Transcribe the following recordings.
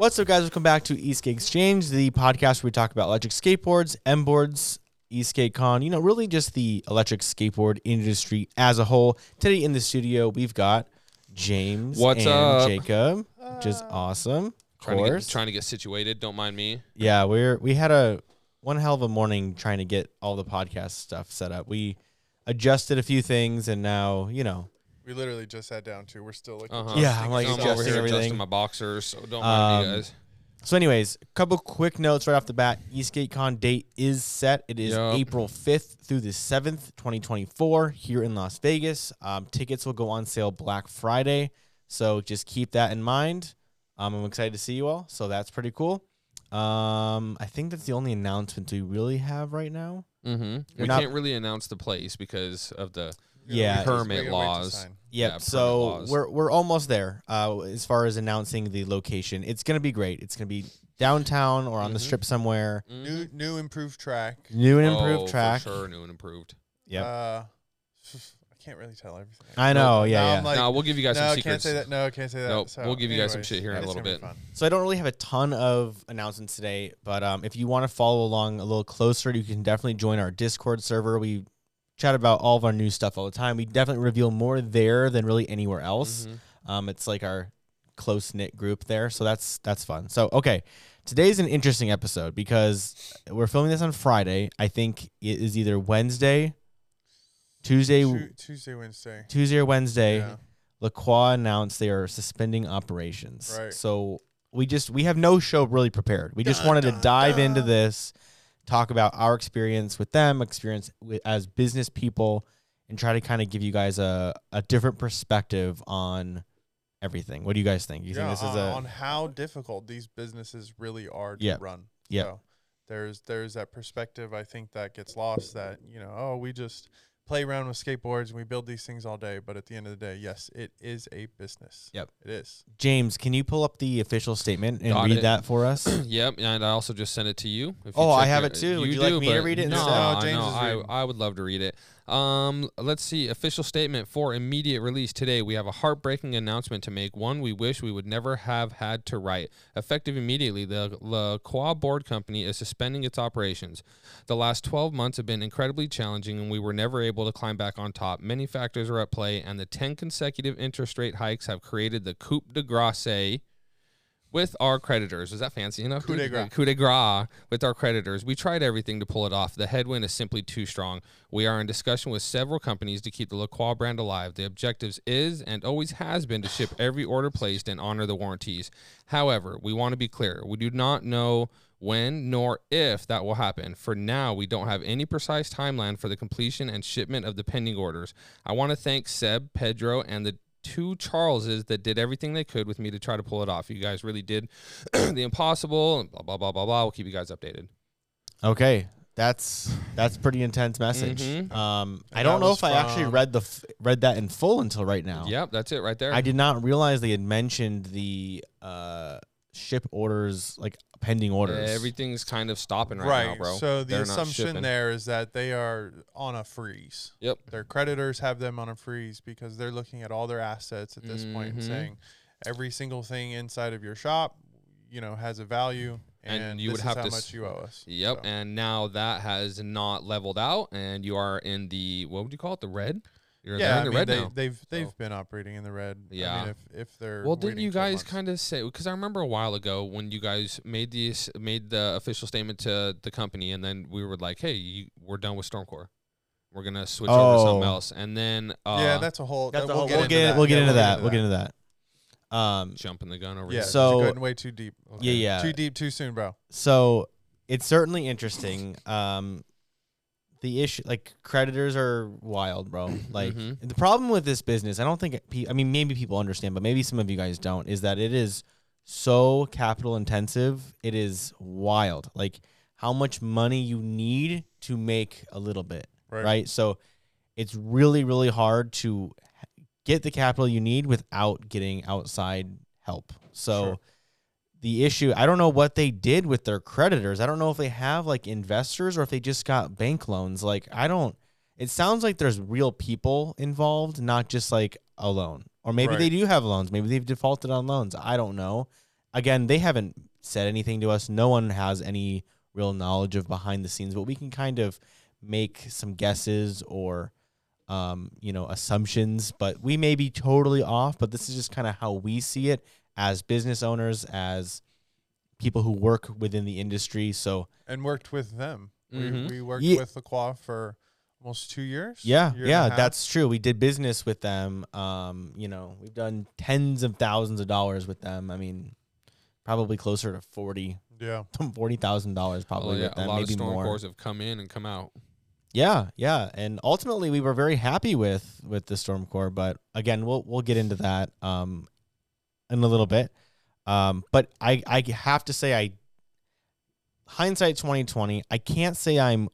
What's up, guys? Welcome back to East Esk8 Exchange, the podcast where we talk about electric skateboards, M boards, East Esk8 Con, you know, really just the electric skateboard industry as a whole. Today in the studio, we've got James What's and up? Jacob, which is uh, awesome. Of Trying to, course. get, trying to get situated. Don't mind me. yeah, we're we had a one hell of a morning trying to get all the podcast stuff set up. We adjusted a few things and now, you know, We literally just sat down too. We're still like Uh-huh. Yeah, I'm, like, I'm over adjusting here everything. adjusting my boxers, so don't mind me, Um, guys. So, anyways, a couple quick notes right off the bat. Esk8 Con date is set. It is Yup. April 5th through the 7th, 2024, here in Las Vegas. Um, tickets will go on sale Black Friday. So, just keep that in mind. Um, I'm excited to see you all. So, that's pretty cool. Um, I think that's the only announcement we really have right now. Mm-hmm. We not- can't really announce the place because of the. Yeah, we permit we gotta wait to laws. Sign. Yep. Yeah, so laws. we're we're almost there. Uh, as far as announcing the location, it's gonna be great. It's gonna be downtown or on the Mhm. strip somewhere. New new improved track. New and Oh, improved for track. sure, new and improved. Yep. Uh, I can't really tell everything. I know. Yeah. Now yeah. I'm like, no, we'll give you guys no, some I secrets. can't say that. No, I can't say that. Nope, So, we'll give you guys some shit here in a little bit. So I don't really have a ton of announcements today, but um, if you want to follow along a little closer, you can definitely join our Discord server. We chat about all of our new stuff all the time. We definitely reveal more there than really anywhere else. Mhm. Um, it's like our close knit group there, so that's that's fun. So okay, today's an interesting episode because we're filming this on Friday. I think it is either Wednesday, Tuesday, Tu- Tuesday, Wednesday. Tuesday or Wednesday. Yeah. LaCroix announced they are suspending operations. Right. So we just we have no show really prepared. We just wanted to dive into this, talk about our experience with them, experience with, as business people, and try to kind of give you guys a, a different perspective on everything. What do you guys think? You yeah, think this is on, a on how difficult these businesses really are to Yep. run. Yeah. So there's there's that perspective I think that gets lost that you know oh we just play around with skateboards and we build these things all day but at the end of the day yes it is a business. Yep. It is. James? Can you pull up the official statement and Got read it. that for us? yep, and I also just sent it to you. If you Oh, I have your- it too. Would you like me to read it No, instead? No, no, James is I. I would love to read it. Um, let's see. Official statement for immediate release today. We have a heartbreaking announcement to make. One we wish we would never have had to write. Effective immediately, the La Croix Board Company is suspending its operations. The last 12 months have been incredibly challenging, and we were never able to climb back on top. Many factors are at play, and the 10 consecutive interest rate hikes have created the coup de grace with our creditors. Is that fancy enough? Coup de grace. Coup de grace with our creditors. We tried everything to pull it off. The headwind is simply too strong. We are in discussion with several companies to keep the La Croix brand alive. The objectives is and always has been to ship every order placed and honor the warranties. However, we want to be clear. We do not know when nor if that will happen. For now, we don't have any precise timeline for the completion and shipment of the pending orders. I want to thank Seb, Pedro, and the two Charleses that did everything they could with me to try to pull it off. You guys really did the impossible. And blah blah blah blah blah. We'll keep you guys updated. Okay, that's that's pretty intense message. Mhm. Um, I don't know if I actually read the f- read that in full until right now. Yep, that's it right there. I did not realize they had mentioned the uh, ship orders, like pending orders. Everything's kind of stopping right, Right. now, bro. So the They're assumption there is that they are on a freeze. Yep. Their creditors have them on a freeze because they're looking at all their assets at this point and Mhm. saying every single thing inside of your shop, you know, has a value And and, you would this have how to s- much you owe us. Yep, So, and now that has not leveled out, and you are in the what would you call it? The red. You're yeah, they're I in the mean, red they, now. they've they've So- been operating in the red. I Yeah. mean, if if they're Well, didn't you guys kind of say? Because I remember a while ago when you guys made these made the official statement to the company, and then we were like, "Hey, you, we're done with Stormcore. We're gonna switch over to something Oh. else." And then uh, yeah, that's a whole. That's that- a we'll whole- get we'll into get that. we'll get into that. We'll get into that. Um, jumping the gun over Yeah, here. So- you're going way too deep. Yeah, yeah. Too deep, too soon, bro. so it's certainly interesting. Um, the issue, like creditors, are wild, bro. Like Mhm. the problem with this business, I don't think. pe- I mean, maybe people understand, but maybe some of you guys don't. Is that it is so capital intensive. It is wild. Like how much money you need to make a little bit. Right. right? So it's really, really hard to get the capital you need without getting outside help. So Sure. The issue, I don't know what they did with their creditors. I don't know if they have like investors or if they just got bank loans. Like, I don't, it sounds like there's real people involved, not just like a loan. Or maybe they do have loans. Maybe they've defaulted on loans. I don't know. again, they haven't said anything to us. No one has any real knowledge of behind the scenes, but we can kind of make some guesses or um, you know, assumptions, but we may be totally off, but this is just kind of how we see it as business owners, as people who work within the industry. So, and worked with them. Mhm. We, we worked Ye- with Lacroix for almost two years. yeah, year yeah, that's true. We did business with them. Um, you know, we've done tens of thousands of dollars with them. I mean, probably closer to 40 yeah. forty thousand dollars probably Oh, yeah, with a them, lot of storm more. cores have come in and come out. Yeah, yeah, and ultimately we were very happy with with the storm core, but again, we'll we'll get into that um in a little bit. Um, but I I have to say I hindsight twenty twenty, I can't say I'm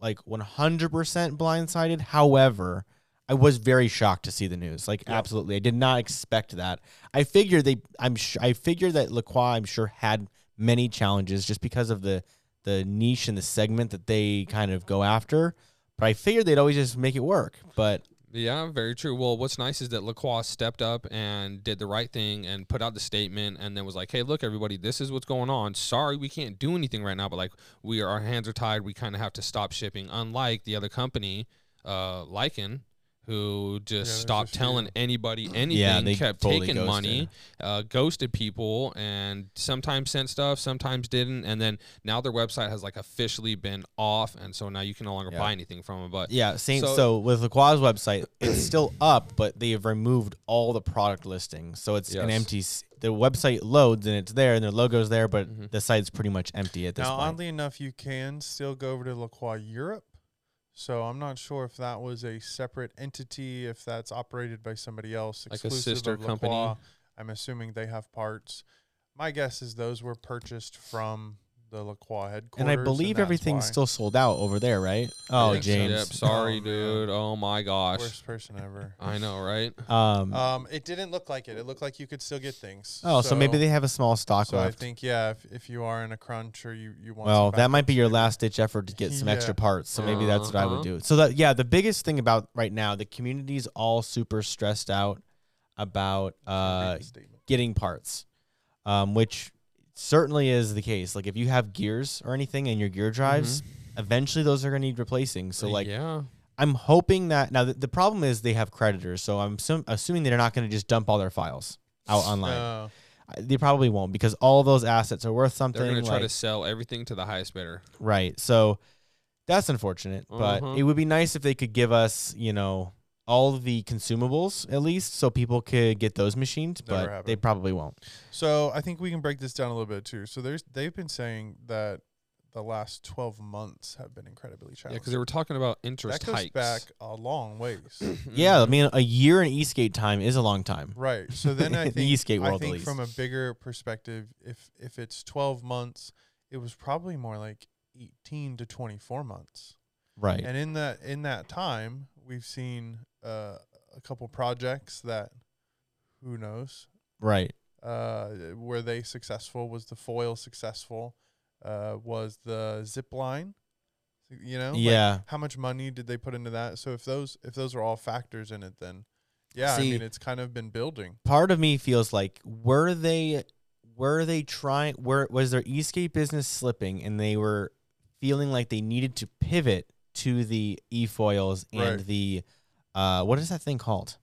like one hundred percent blindsided. However, I was very shocked to see the news. Like Yeah. absolutely, I did not expect that. I figured they, I'm, sh- I figured that Lacroix, I'm sure, had many challenges just because of the the niche and the segment that they kind of go after. But I figured they'd always just make it work. But Yeah, very true. Well, what's nice is that Lacroix stepped up and did the right thing and put out the statement and then was like, "Hey, look, everybody, this is what's going on. Sorry, we can't do anything right now, but like, we are, our hands are tied. We kind of have to stop shipping." Unlike the other company, uh, Lycan, who just there's a stopped telling few. anybody anything, yeah, they kept taking ghosted. money, uh, ghosted people, and sometimes sent stuff, sometimes didn't, and then now their website has like officially been off, and so now you can no longer Yeah. buy anything from them. But yeah, same. So, So- with Lacroix's website, it's still up, but they have removed all the product listings. So it's an empty. s- The website loads and it's there, and their logo's there, but Mhm. the site's pretty much empty at this Now, point. oddly enough, you can still go over to Lacroix Europe. So I'm not sure if that was a separate entity, if that's operated by somebody else, Like a sister company? I'm assuming they have parts. My guess is those were purchased from the Lacroix headquarters. and I believe that's everything's why. still sold out over there, right? Oh, think. James. Yep. Sorry, Oh, dude. Oh my gosh. worst person ever. I know, right? Um, Um, it didn't look like it. It looked like you could still get things. oh, so, maybe they have a small stock left. So I think yeah, if, if you are in a crunch or you you want, Well, some that might be your last ditch effort to get some extra parts. So maybe that's what I would Uh-huh. do. So that yeah, the biggest thing about right now, the community's all super stressed out about uh, getting parts, um, which certainly is the case. Like if you have gears or anything in your gear drives, eventually those are going to need replacing. So like yeah, I'm hoping that now the, the problem is they have creditors, so I'm assum- assuming they're not going to just dump all their files out online. I- They probably won't because all those assets are worth something. they're gonna try to sell everything to the highest bidder. Right. So that's unfortunate, but Uh-huh. it would be nice if they could give us, you know, all the consumables at least so people could get those machines, Never but they probably won't. So I think we can break this down a little bit too. So there's they've been saying that the last 12 months have been incredibly challenging. Yeah, challenging. because they were talking about interest that goes hikes. back a long ways. Yeah, I mean, a year in Esk8 time is a long time. right. So then I The think Esk8 I world, at think least. from a bigger perspective, if if it's 12 months, it was probably more like 18 to 24 months. Right. And in that in that time, we've seen uh, a couple projects that who knows Right. uh, were they successful? Was the foil successful? Uh, was the zip line? You know, like, Yeah. how much money did they put into that? So if those if those are all factors in it, then yeah, See- I mean it's kind of been building. Part of me feels like were they were they trying were was their esk8 business slipping and they were feeling like they needed to pivot to the e-foils and Right. the uh what is that thing called?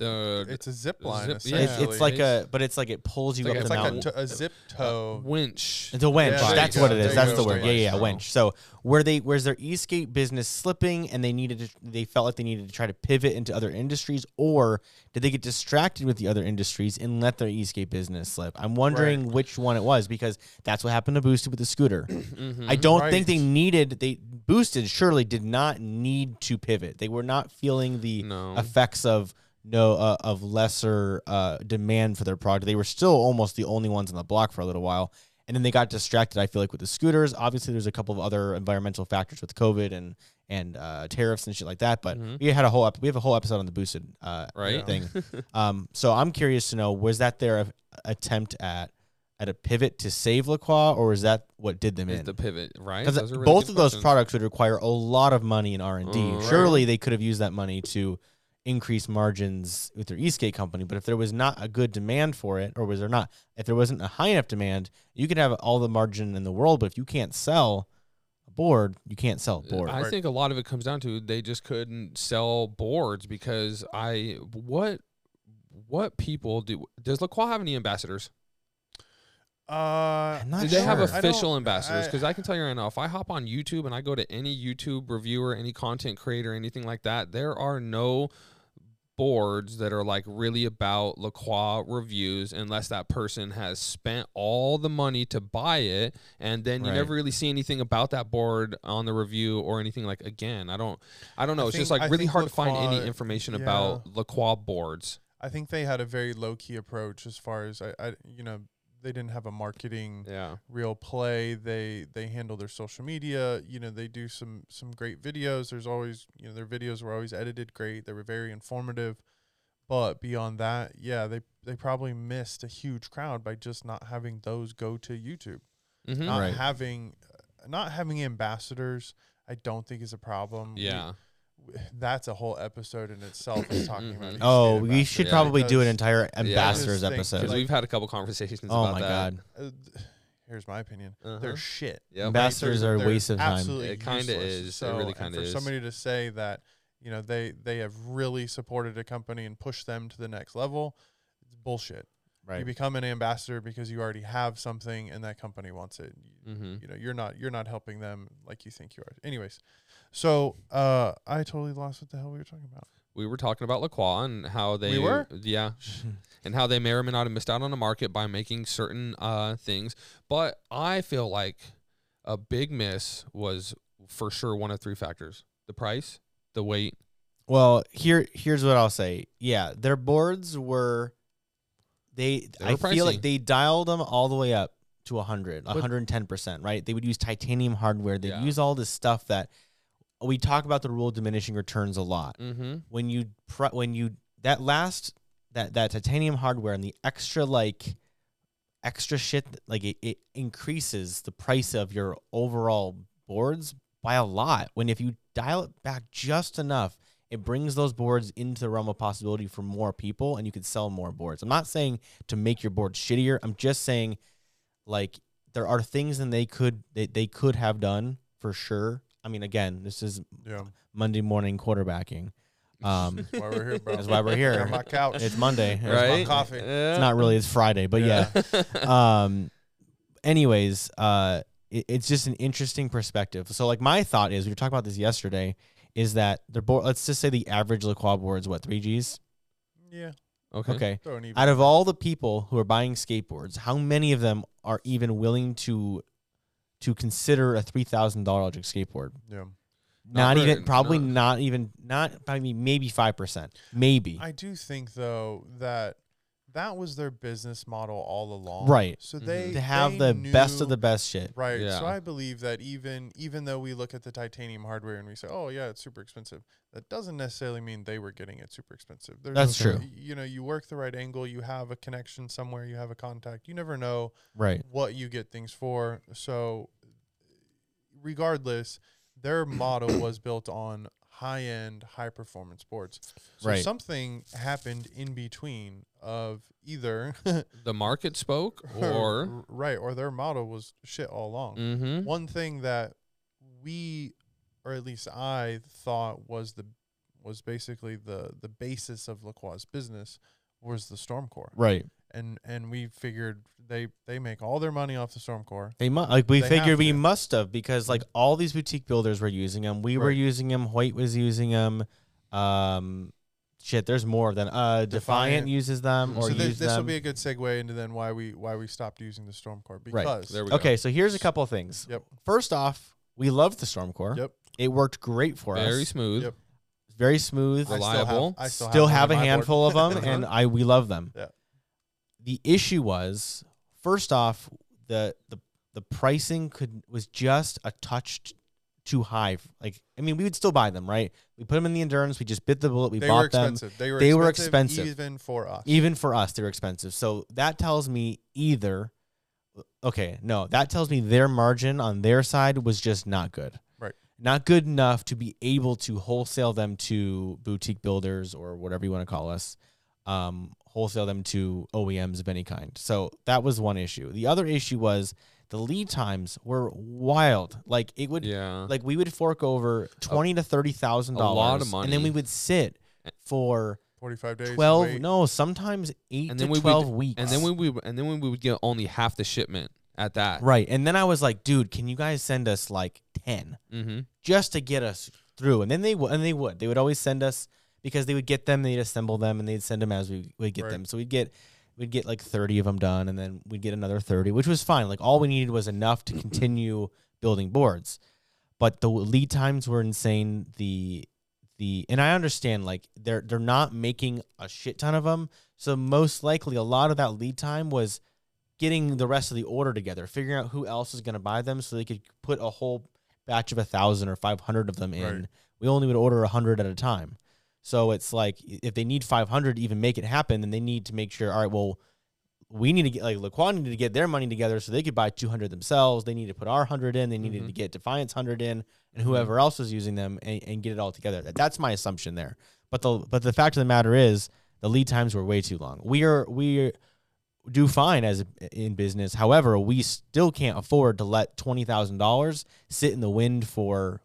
The It's a zip line. zip- yeah. It's, it's like a but it's like it pulls you It's up like- it's the like a, mountain. to- a zip toe. winch. It's a winch. Yeah, That's what go. it There is. That's the word. Yeah, There you yeah, winch. So where they where's their Esk8 business slipping and they needed to they felt like they needed to try to pivot into other industries or did they get distracted with the other industries and let their Esk8 business slip? I'm wondering which one it was because that's what happened to Boosted with the scooter. Mhm. I don't Right. think they needed they Boosted surely did not need to pivot. They were not feeling the no. effects of no uh, of lesser uh, demand for their product. They were still almost the only ones on the block for a little while, and then they got distracted. I feel like with the scooters. Obviously, there's a couple of other environmental factors with COVID and and uh, tariffs and shit like that. But Mhm. we had a whole ep- we have a whole episode on the boosted uh, Right. thing. um, so I'm curious to know was that their attempt at at a pivot to save Lacroix, or was that what did them Is in? the pivot right? Because really both of those products would require a lot of money in R and D. Surely they could have used that money to increase margins with their e-skate company. But if there was not a good demand for it, or was there not, if there wasn't a high enough demand, you could have all the margin in the world, but if you can't sell a board, you can't sell a board. I think a lot of it comes down to they just couldn't sell boards because I what what people do does LaCroix have any ambassadors? Uh, I'm not Do they have sure. I official don't- ambassadors? I- Because I, can tell you right now, if I hop on YouTube and I go to any YouTube reviewer, any content creator, anything like that, there are no boards that are like really about LaCroix reviews unless that person has spent all the money to buy it and then you Right. never really see anything about that board on the review or anything like again. I don't I don't know. I it's just like I really think hard to find any information yeah. about LaCroix boards. I think they had a very low key approach as far as I, I, you know, they didn't have a marketing Yeah. real play. They they handle their social media. You know, they do some some great videos. There's always you know their videos were always edited great. They were very informative. But beyond that, yeah, they they probably missed a huge crowd by just not having those go to YouTube. Mm-hmm. Not Right. having not having ambassadors, I don't think is a problem. Yeah. w- that's a whole episode in itself is talking about. Mhm. oh, state we should Yeah. probably do an Because- entire ambassadors think- episode. Because like- we've had a couple conversations oh about my that. god. Uh, th- here's my opinion. Uh-huh. They're shit. Yep. Ambassadors They're- are a waste of time. absolutely It kinda useless. is. It So, really and kinda for is. somebody to say that, you know, they they have really supported a company and pushed them to the next level, it's bullshit. You Right. become an ambassador because you already have something and that company wants it. You, Mm-hmm. you know, you're not you're not helping them like you think you are. Anyways, so uh, I totally lost what the hell we were talking about. We were talking about LaCroix and how they were? yeah, and how they may or may not have missed out on the market by making certain uh things. But I feel like a big miss was for sure one of three factors: the price, the weight. Well, here here's what I'll say. Yeah, their boards were they, They I were feel like they dialed them all the way up to 100, But- 110%, right? They would use titanium hardware. They'd Yeah. use all this stuff that we talk about the rule of diminishing returns a lot. Mm-hmm. When you when you that last that that titanium hardware and the extra like extra shit like it, it increases the price of your overall boards by a lot when if you dial it back just enough it brings those boards into the realm of possibility for more people and you could sell more boards i'm not saying to make your board shittier i'm just saying like there are things that they could they, they could have done for sure i mean again this is Yeah, monday morning quarterbacking um that's why we're here, bro. That's why we're here. On my couch. it's monday Here's my Right? coffee. Yeah. it's not really it's friday but yeah um anyways uh it, it's just an interesting perspective so like my thought is we were talking about this yesterday is that the board let's just say the average LaCroix board is what three g's yeah. okay. okay Throw an even out of all the people who are buying skateboards how many of them are even willing to to consider a $3000 electric skateboard. Yeah. not very- even probably not- not even not I mean maybe 5% maybe. I do think though that that was their business model all along. Right. So Mhm. they to have they the best of the best shit Right. Yeah. So I believe that even even though we look at the titanium hardware and we say, "Oh yeah, it's super expensive," that doesn't necessarily mean they were getting it super expensive. There's That's a- true. You know, you work the right angle, you have a connection somewhere, you have a contact. You never know right what you get things for. So regardless, their model was built on high end, high performance boards. So Right. something happened in between of either The market spoke, or right, or their model was shit all along. mm-hmm. One thing that we or at least I thought was the was basically the the basis of LaCroix's business was the Storm Core. right And and we figured they they make all their money off the storm core. They must like we They figured we must have because like all these boutique builders were using them. We were using them. Hoyt was using them. Um, shit, there's more of them. Uh, Defiant, Defiant. uses them or so this use this will be a good segue into then why we why we stopped using the Stormcore Right. because There we go. okay, so here's a couple of things. Yep. First off, we loved the storm core. Yep. It worked great for Very us. Very smooth. Yep. Very smooth. I still have- Reliable. I still, still, have, one a on my board. handful of them, and I we love them. Yeah. The issue was, first off, the the the pricing could was just a touch t- too high. Like, I mean, we would still buy them, right? We put them in the endurance. We just bit the bullet. We they bought were them. They were expensive. They were expensive, expensive. even for us. Even for us, they're expensive. So that tells me either, okay, no, that tells me their margin on their side was just not good. Right. not good enough to be able to wholesale them to boutique builders or whatever you want to call us, um, wholesale them to OEMs of any kind. So that was one issue. The other issue was the lead times were wild. Like it would, Yeah. like we would fork over twenty to thirty thousand a lot of dollars, and then we would sit for 45 days. twelve. No, sometimes eight And to then we would- twelve weeks. and then we would and then we would get only half the shipment at that. right, and then I was like, dude, can you guys send us like ten? Mm-hmm. just to get us through. And then they would, and they would, they would always send us because they would get them, they'd assemble them, and they'd send them as we would get Right. them. So we'd get, we'd get like thirty of them done, and then we'd get another thirty, which was fine. Like all we needed was enough to continue building boards, but the lead times were insane. The the and I understand like they're they're not making a shit ton of them, so most likely a lot of that lead time was getting the rest of the order together, figuring out who else is going to buy them, so they could put a whole batch of a thousand or five hundred of them in. Right. We only would order a hundred at a time, so it's like if they need five hundred to even make it happen, then they need to make sure. All right, well, we need to get like Lacroix needed to get their money together so they could buy two hundred themselves. They need to put our hundred in. They needed Mhm. to get Defiance hundred in, and whoever else was using them, and, and get it all together. That- That's my assumption there. But the but the fact of the matter is, the lead times were way too long. We are we do fine as in business. However, we still can't afford to let twenty thousand dollars sit in the wind for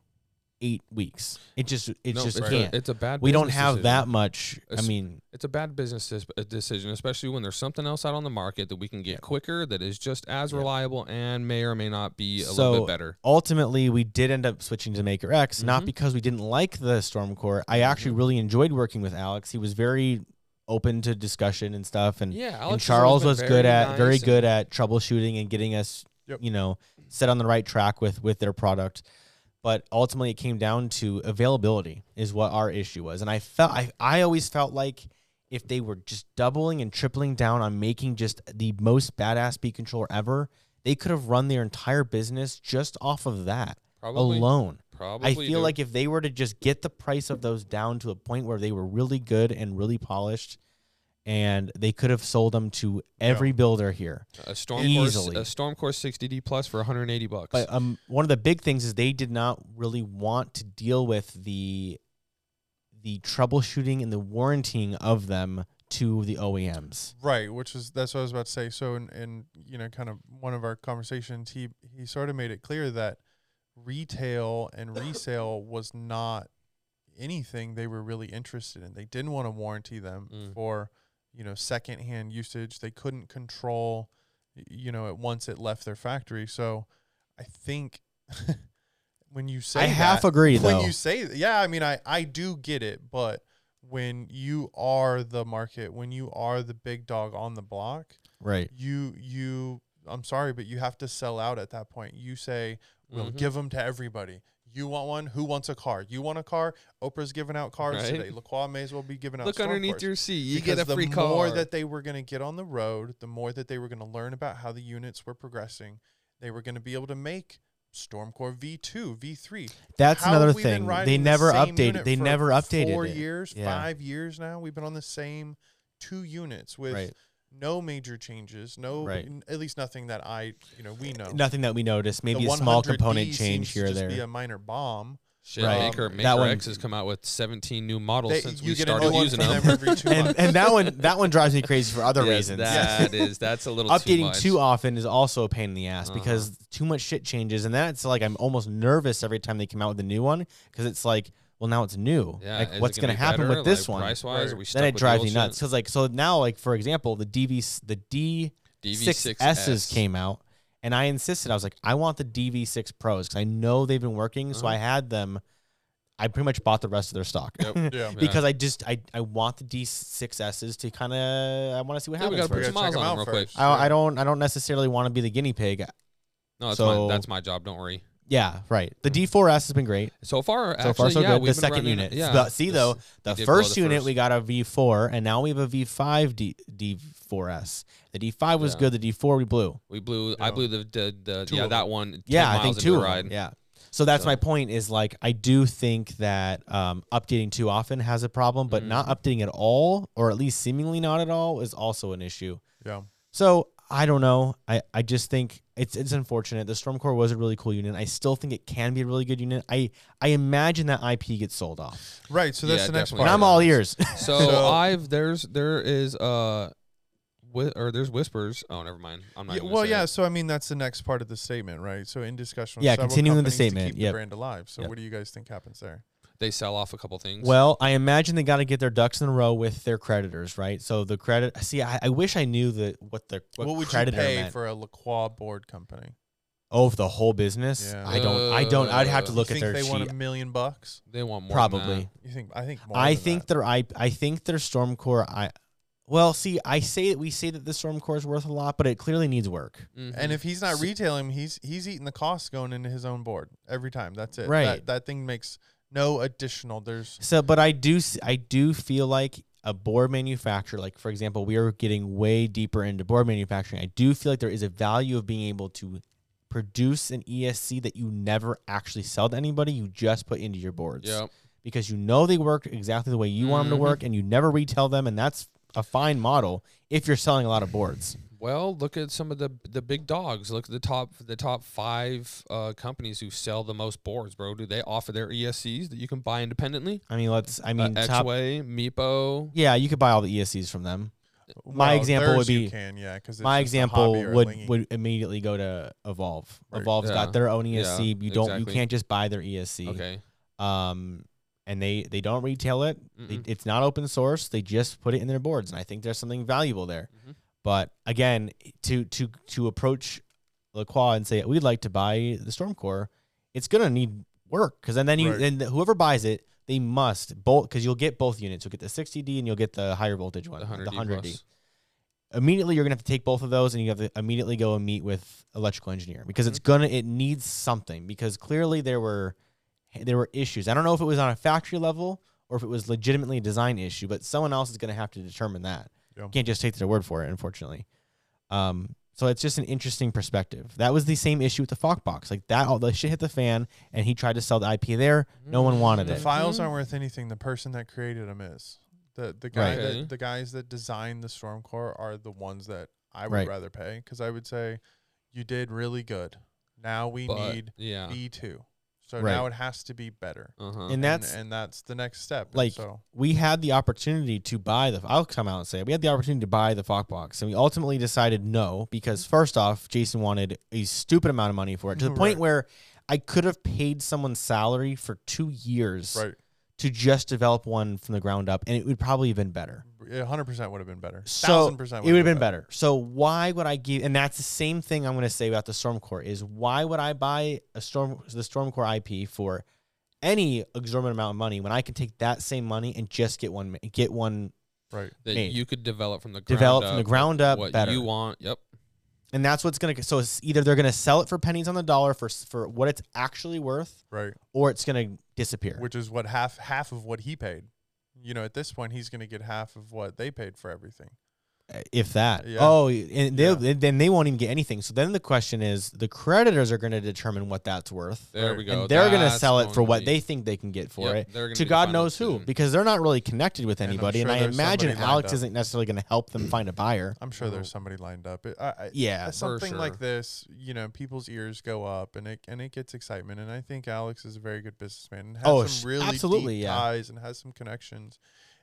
eight weeks. It just it no, just it's, can't. A, it's a bad. we don't have decision. that much. I mean, It's a bad business uh, decision, especially when there's something else out on the market that we can get quicker, that is just as Yeah. reliable and may or may not be a little bit better. ultimately we did end up switching to Maker X, not Mhm. because we didn't like the Stormcore. I actually Mhm. really enjoyed working with Alex. He was very open to discussion and stuff, and Yeah, and Alex has Charles was good at very nice and- good at troubleshooting and getting us, Yep. you know, set on the right track with with their product. But ultimately, it came down to availability is what our issue was, and I felt I I always felt like if they were just doubling and tripling down on making just the most badass speed controller ever, they could have run their entire business just off of that Probably, alone. probably. I feel like if they were to just get the price of those down to a point where they were really good and really polished, and they could have sold them to every builder here. a Stormcore, easily. a Stormcore 60D Plus for 180 bucks. But um, one of the big things is they did not really want to deal with the the troubleshooting and the warranting of them to the OEMs. Right, which is that's what I was about to say. So in, in you know, kind of one of our conversations, he he sort of made it clear that retail and resale was not anything they were really interested in. They didn't want to warranty them Mm. for, you know, secondhand usage. They couldn't control you know, at once it left their factory. So I think when you say I half agree when though. you say yeah, I mean I I do get it, but when you are the market, when you are the big dog on the block, right. you you I'm sorry, but you have to sell out at that point. You say we'll Mhm. give them to everybody. You want one? Who wants a car? You want a car? Oprah's giving out cars Right. today. LaCroix may as well be giving out. Look underneath cars. your seat. You because get a free car. the car. more that they were going to get on the road, the more that they were going to learn about how the units were progressing. They were going to be able to make Stormcore V2, V3. That's How another have we been thing. They riding the never updated. They never updated Four it. years, Yeah. five years now. We've been on the same two units with Right. No major changes. No, Right. n- at least nothing that I, you know, we know. Nothing that we noticed. The Maybe a small 100D component seems change to here or just Be there. a minor bomb. Shit, Right. Maker, Maker that one- X has come out with 17 new models They- since you we get a new started one using from them. them every two and months. and that one that one drives me crazy for other Yes, reasons. That is that's a little too Updating much. too often is also a pain in the ass Uh-huh. because too much shit changes, and that's like I'm almost nervous every time they come out with a new one because it's like, well, now it's new. Yeah, like, what's gonna gonna happen better, with this like, one? Price-wise, Right. are we stuck Then it with the drives old me nuts shit? because like so now like for example the DV the D six S's DV6S came out, and I insisted I was like I want the DV6 Pros because I know they've been working, so Uh-huh. I had them. I pretty much bought the rest of their stock. Yep. Yeah. because I just I, I want the D6Ss to kind of I want to see what Yeah, we happens gotta put first. some miles on them out real quick. I, I don't I don't necessarily want to be the guinea pig. No, that's So- my that's my job. Don't worry. Yeah, right. The D4S has been great So far, so actually, far. So yeah, good. The second running- unit. Yeah, But see this- though, the first the unit first. we got a V4, and now we have a V5 D D4S. The D5 was Yeah. good. The D4 we blew. we blew. I Yeah. blew the the, the Two yeah that one. 10 Yeah, I think into two ride. Yeah. So that's So- my point. Is like I do think that um, updating too often has a problem, but not Mhm. updating at all, or at least seemingly not at all, is also an issue. Yeah. So I don't know. I, I just think it's it's unfortunate. The Stormcore was a really cool unit. I still think it can be a really good unit. I I imagine that IP gets sold off. Right. So that's Yeah, the next definitely. And part. I'm all ears. So, So- I've there's there is uh, whi- or there's whispers. Oh, never mind. I'm not. Yeah, even gonna well, say yeah. it. So I mean, that's the next part of the statement, right? So in discussion, with Yeah, several continuing the companies to statement, keep yep. the brand alive. So Yep. what do you guys think happens there? They sell off a couple things. Well, I imagine they got to get their ducks in a row with their creditors, right? So the credit. See, I, I wish I knew the what the what, What, would you pay meant. for a LaCroix board company? oh, for the whole business. Yeah. I don't. I don't. I'd have to look you at their they want a million bucks? they want more. Probably. You think? I think more. I than think that. their I I think their Stormcore. I well, see, I say that we say that the Stormcore is worth a lot, but it clearly needs work. Than that. And if he's not retailing, he's he's eating the costs going into his own board every time. That's it. Right. That, that thing makes no additional. There's So, but I do I do feel like a board manufacturer, like for example, we are getting way deeper into board manufacturing. I do feel like there is a value of being able to produce an ESC that you never actually sell to anybody. You just put into your boards. Yep. because you know they work exactly the way you want them to mm-hmm. work, and you never retail them, and that's a fine model if you're selling a lot of boards. Well, look at some of the the big dogs. Look at the top the top five uh, companies who sell the most boards, bro. Do they offer their ESCs that you can buy independently? I mean, let's. I mean, uh, top, Exway, Meepo. yeah, you could buy all the ESCs from them. My example would be- can, yeah, because My example would would immediately go to Evolve. Right. Evolve's Yeah. got their own ESC. Yeah, you don't. exactly. You can't just buy their ESC. Okay. Um, and they they don't retail it. They, it's not open source. They just put it in their boards, and I think there's something valuable there. Mhm. But again, to to to approach LaCroix and say we'd like to buy the Stormcore, it's gonna need work because then then you Right. then whoever buys it, they must both because you'll get both units. You'll get the 60D and you'll get the higher voltage one, The hundred the D 100D. Immediately, you're gonna have to take both of those and you have to immediately go and meet with electrical engineer because Mm-hmm. it's gonna it needs something because clearly there were there were issues. I don't know if it was on a factory level or if it was legitimately a design issue, but someone else is gonna have to determine that. Yeah. Can't just take their word for it, unfortunately. Um, so it's just an interesting perspective. That was the same issue with the Foxbox. Like that, all the shit hit the fan, and he tried to sell the IP there. No one wanted The it. The files Mhm. aren't worth anything. The person that created them is the the guy Right. That the guys that designed the Stormcore are the ones that I would Right. rather pay because I would say you did really good. Now we But, need yeah. B two, so Right. now it has to be better. And Uh-huh. And that's and that's the next step. Like so we had the opportunity to buy the. I'll come out and say it. we had the opportunity to buy the Foxbox, and we ultimately decided no because first off, Jason wanted a stupid amount of money for it to the point where I could have paid someone's salary for two years right, to just develop one from the ground up, and it would probably have been better. Hundred percent would have been better. So Thousand percent it would have been better. So why would I give? And that's the same thing I'm going to say about the Stormcore is why would I buy a Storm the Stormcore IP for any exorbitant amount of money when I can take that same money and just get one get one Right. that made. you could develop from the ground develop up from the ground up what better. you want. Yep. and that's what's going to so it's either they're going to sell it for pennies on the dollar for for what it's actually worth Right. or it's going to disappear. Which is what half half of what he paid. You know, at this point, he's going to get half of what they paid for everything. If that. Yeah. Oh, and they Yeah. then they won't even get anything. So then the question is the creditors are going to determine what that's worth. There we go. and they're going to sell it for what be- they think they can get for Yep, it. To God knows who, decision. because they're not really connected with anybody. And, sure I imagine Alex isn't necessarily going to help them find a buyer. I'm sure there's somebody lined up. It, I, I, Yeah, uh, something sure. like this, you know, people's ears go up and it and it gets excitement. And I think Alex is a very good businessman and has Oh, some really absolutely, deep yeah. ties and has some connections,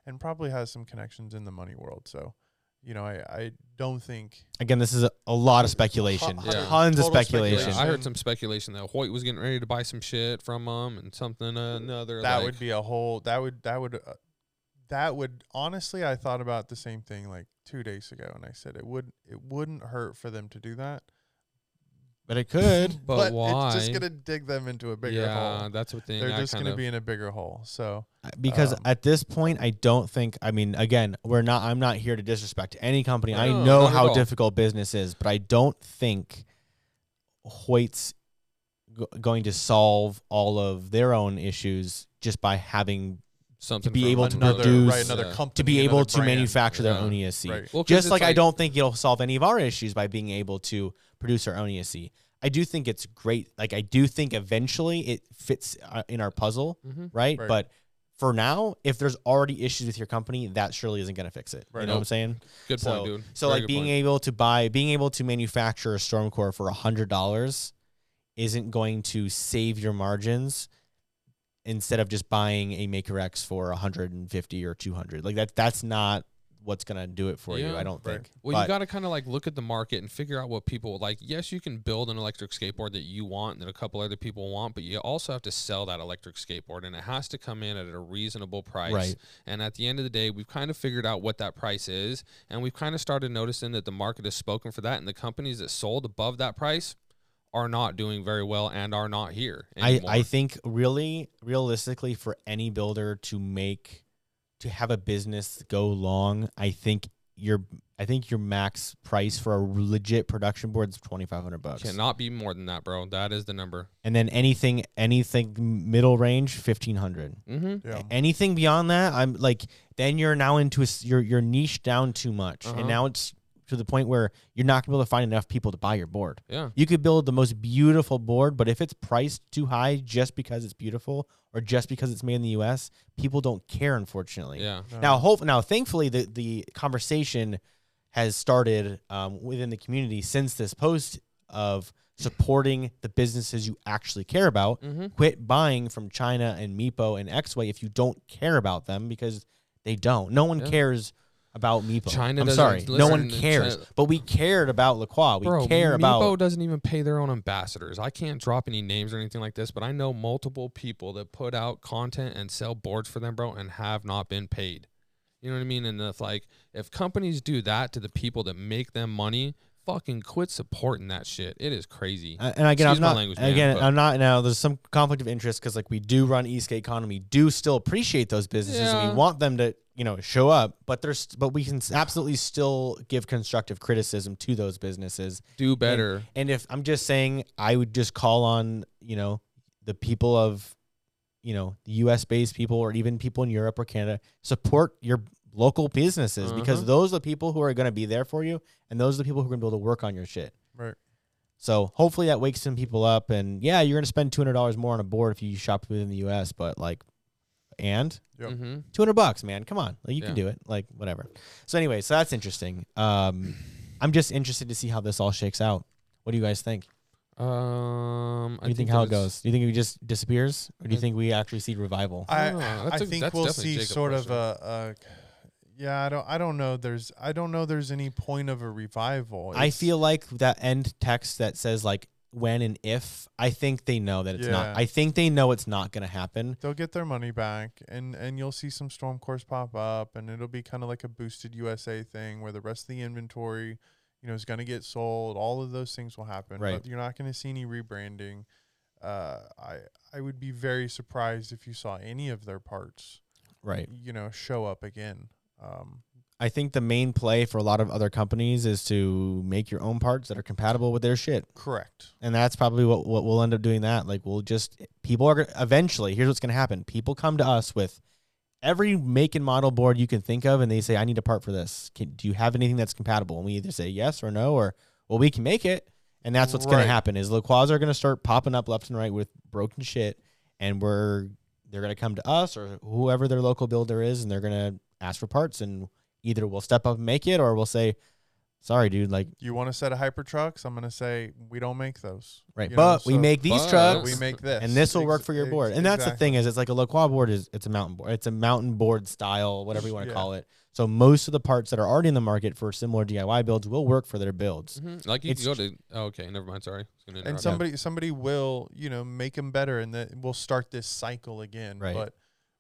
and probably has some connections in the money world. So, you know, I I don't think Again, this is a, a lot of speculation. Hu- Yeah. Tons of total speculation. Yeah, I heard some speculation that Hoyt was getting ready to buy some shit from them and something uh, another. that like, would be a whole that would that would uh, that would honestly I thought about the same thing like two days ago, and I said it would it wouldn't hurt for them to do that. But it could. But, why? it's just gonna dig them into a bigger yeah, hole. that's what thing. They're I just kind gonna of, be in a bigger hole. So because Um, at this point i don't think i mean again we're not i'm not here to disrespect any company i know how difficult business is but i don't think hoyt's go- going to solve all of their own issues just by having something be from able to another produce- right another company, to be able to brand. manufacture their own esc Right. Well, 'cause just it's like, i don't think it'll solve any of our issues by being able to produce our own i do think it's great like i do think eventually it fits uh, in our puzzle Mhm. right? Right. But for now, if there's already issues with your company, that surely isn't going to fix it. Right. You know what I'm saying? Good so, point, dude. So Very like being point. able to buy, being able to manufacture a Stormcore for a hundred dollars isn't going to save your margins. Instead of just buying a Maker X for 150 or 200, like that, that's not what's gonna do it for you. I don't Right. think. Well, But- you got to kind of like look at the market and figure out what people like. Yes, you can build an electric skateboard that you want and that a couple other people want, but you also have to sell that electric skateboard and it has to come in at a reasonable price. Right. And at the end of the day, we've kind of figured out what that price is, and we've kind of started noticing that the market has spoken for that, and the companies that sold above that price are not doing very well and are not here I. I think really realistically for any builder to make to have a business go long, I think your I think your max price for a legit production board is twenty five hundred bucks. cannot be more than that, bro. That is the number. And then anything anything middle range fifteen hundred. Mm-hmm. Yeah. Anything beyond that, I'm like then you're now into a s- you're you're niche down too much, Uh-huh. and now it's to the point where you're not gonna be able to find enough people to buy your board. Yeah. You could build the most beautiful board, but if it's priced too high just because it's beautiful or just because it's made in the US, people don't care unfortunately. Yeah. No. Now hope now thankfully the the conversation has started um, within the community since this post of supporting the businesses you actually care about. Mm-hmm. Quit buying from China and Meepo and Exway if you don't care about them because they don't. No one Yeah. cares about Meepo. China I'm sorry. no one cares. Chi- but we cared about LaCroix. We Bro, care Meepo about Meepo doesn't even pay their own ambassadors. I can't drop any names or anything like this, but I know multiple people that put out content and sell boards for them, bro, and have not been paid. You know what I mean? And if like if companies do that to the people that make them money, fucking quit supporting that shit. It is crazy. Uh, and again, Excuse I'm not. language, man, again, but- I'm not. Now, there's some conflict of interest because, like, we do run Esk8 Economy, do still appreciate those businesses, and we want them to, you know, show up. But there's, but we can absolutely still give constructive criticism to those businesses. do better. And if I'm just saying, I would just call on, you know, the people of, you know, the U.S. based people or even people in Europe or Canada, support your local businesses because Uh-huh. those are the people who are going to be there for you, and those are the people who are going to be able to work on your shit. Right. So hopefully that wakes some people up. And yeah, you're gonna spend two hundred dollars more on a board if you shop within the U.S. But like, and Yep. Mm-hmm. two hundred bucks, man, come on, like you can do it. Like whatever. So anyway, so that's interesting. Um, I'm just interested to see how this all shakes out. What do you guys think? Um, do you think, how it goes? Do you think it just disappears, or do you think we actually see revival? I don't. I That's think we'll definitely see Jacob's sort of a, a yeah I don't I don't know there's I don't know there's any point of a revival. I feel like that end text that says like when and if. I think they know that it's Yeah. not. I think they know it's not gonna happen. they'll get their money back and and you'll see some storm cores pop up and it'll be kind of like a boosted USA thing where the rest of the inventory you know is going to get sold all of those things will happen Right. but you're not going to see any rebranding uh I I would be very surprised if you saw any of their parts Right. you know show up again um I think the main play for a lot of other companies is to make your own parts that are compatible with their shit. correct And that's probably what, what we'll end up doing that. Like we'll just people are eventually, here's what's gonna happen. People come to us with every make and model board you can think of and they say, I need a part for this. Can, do you have anything that's compatible? And we either say yes or no, or well, we can make it. And that's what's gonna happen is LaQuas are gonna start popping up left and right with broken shit and we're they're gonna come to us or whoever their local builder is and they're gonna ask for parts and either we'll step up and make it or we'll say, Sorry, dude, like you want a set of hyper trucks i'm going to say we don't make those right. You know, but we so- make these trucks. we make this and this will work for your board. And that's the thing is, it's like a LaCroix board is it's a mountain board. It's a mountain board style, whatever you want to Yeah. call it. So most of the parts that are already in the market for similar DIY builds will work for their builds. Mhm. Like you It's can go to. Oh, okay, never mind. Sorry. I was gonna and interrupt. somebody somebody will you know make them better and then we'll start this cycle again Right. but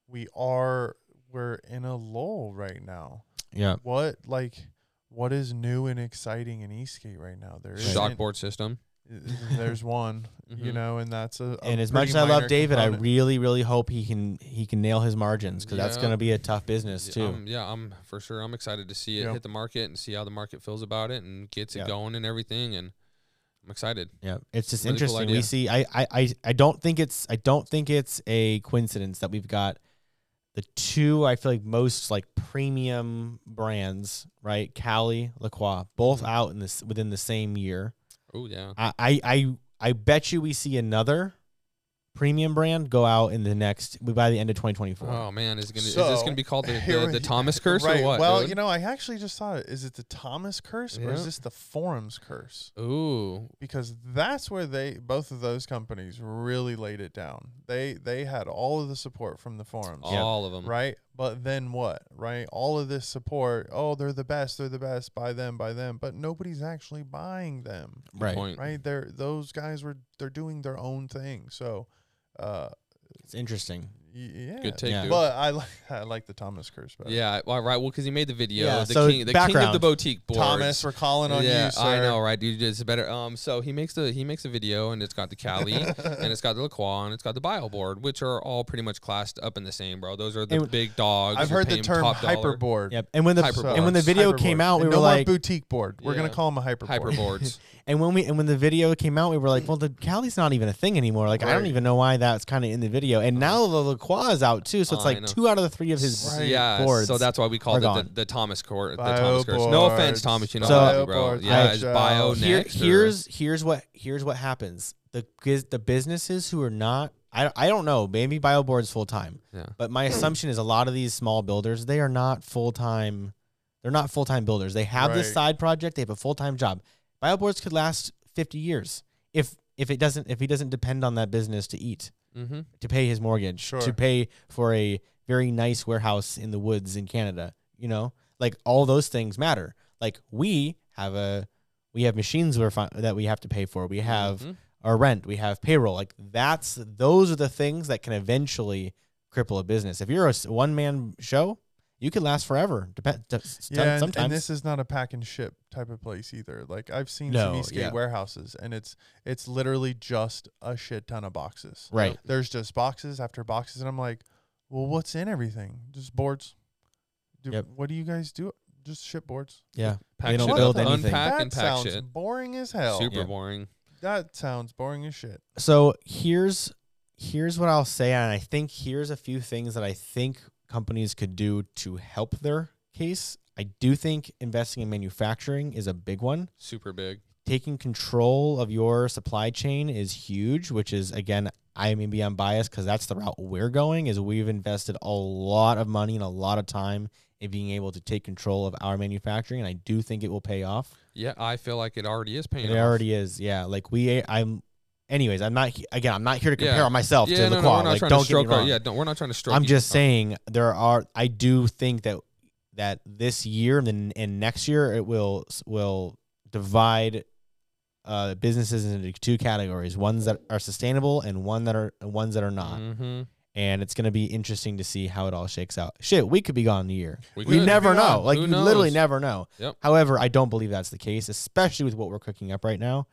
we are we're in a lull right now Yeah. what like what is new and exciting in esk8 right now there is Shockboard system. there's one you Mhm. know and that's a, a And as much as I love minor David, I really, really hope he can he can nail his margins because that's going to be a tough business too. I'm, yeah, I'm for sure. I'm excited to see it Yeah. hit the market and see how the market feels about it and gets Yeah. it going and everything. And I'm excited. Yeah, it's just Really cool interesting. we see. I, I, I, I don't think it's. I don't think it's a coincidence that we've got the two. I feel like most like premium brands, right? Kaly, LaCroix, both Mhm. out in this within the same year. Oh yeah. I, I, I, I bet you we see another premium brand go out in the next by the end of 2024. Oh man, is it gonna is this gonna be called the, the, the Thomas curse right. or what? Well, dude? you know, I actually just thought, is it the Thomas curse or is this the forums curse? Ooh, Because that's where they both of those companies really laid it down. They they had all of the support from the forums. all of them. Right? But then what? Right? All of this support, oh, they're the best, they're the best, buy them, buy them, but nobody's actually buying them. right. Right? They're those guys were they're doing their own thing. So uh It's interesting. yeah. Good take, Yeah. dude. But I like I like the Thomas curse better. Yeah, well, right. Well, because he made the video. Yeah, the so king, the king of the boutique boards. Thomas, we're calling on yeah, you, sir. I know, right, dude? It's better. Um, so he makes the he makes a video, and it's got the Kaly, and it's got the Lacroix, and it's got the Bio board, which are all pretty much classed up in the same, bro. Those are the And big dogs. I've heard the paying term top dollar. hyperboard. Yep. And when the Hyperboards. and when the video came Hyperboard. out, we And were no like, more boutique board. We're gonna call them a hyperboard. Hyperboards. and when we and when the video came out, we were like, well, the Kaly's not even a thing anymore. Like, I don't even know why that's kind of in the video. And now uh-huh. the Lacroix is out too, so it's I like two out of the three of his Right. yeah, boards. so that's why we called it the, the Thomas court, the Bio Thomas curse. No offense. Thomas. You know So- I love Bio you, bro. boards, Yeah, watch it's out. bio Here, next. or- here's here's what here's what happens. The the businesses who are not I, I don't know maybe bioboards full time, Yeah. but my assumption is a lot of these small builders they are not full time. They're not full time builders. They have this side project. They have a full time job. Bioboards could last fifty years if if it doesn't if he doesn't depend on that business to eat Mm-hmm. to pay his mortgage Sure. to pay for a very nice warehouse in the woods in Canada. You know, like all those things matter. Like we have a we have machines we're fi- that we have to pay for. We have Mhm. our rent. We have payroll. Like that's those are the things that can eventually cripple a business. If you're a one man show, you could last forever. Depend. Yeah, and, sometimes. and this is not a pack and ship type of place either. Like I've seen No, some Esk8 yeah. warehouses, and it's it's literally just a shit ton of boxes. right. There's just boxes after boxes, and I'm like, well, what's in everything? Just boards. Do, Yep. What do you guys do? Just ship boards. Yeah. Pack They don't shit build up, anything. unpack that and pack sounds shit. boring as hell. Super Yeah. boring. That sounds boring as shit. So here's here's what I'll say, and I think here's a few things that I think companies could do to help their case. I do think investing in manufacturing is a big one. Super big. Taking control of your supply chain is huge, which is again, I maybe I'm biased because that's the route we're going. Is we've invested a lot of money and a lot of time in being able to take control of our manufacturing, and I do think it will pay off. Yeah, I feel like it already is paying. It off. already is, yeah. Like we, I'm. Anyways, I'm not again. I'm not here to compare Yeah. myself Yeah, to no, the no, quad. like, don't get me wrong. yeah, we're not trying to stroke. I'm just saying there are. I do think that that this year and then and next year it will will divide uh, businesses into two categories: ones that are sustainable and one that are ones that are not. Mhm. And it's going to be interesting to see how it all shakes out. Shit, we could be gone in a year. We We, never know. gone. Like Who you literally never know. Yep. However, I don't believe that's the case, especially with what we're cooking up right now.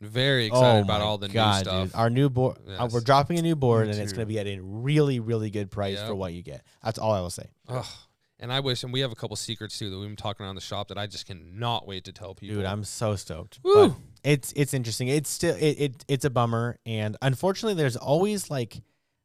Very excited oh about all the God, new stuff. Dude. Our new board. uh, Yes. we're dropping a new board, and it's going to be at a really, really good price Yep. for what you get. That's all I will say. Ugh. And I wish, and we have a couple secrets too that we've been talking around the shop that I just cannot wait to tell people. Dude, I'm so stoked. Woo. But it's it's interesting. It's still it, it it's a bummer, and unfortunately, there's always like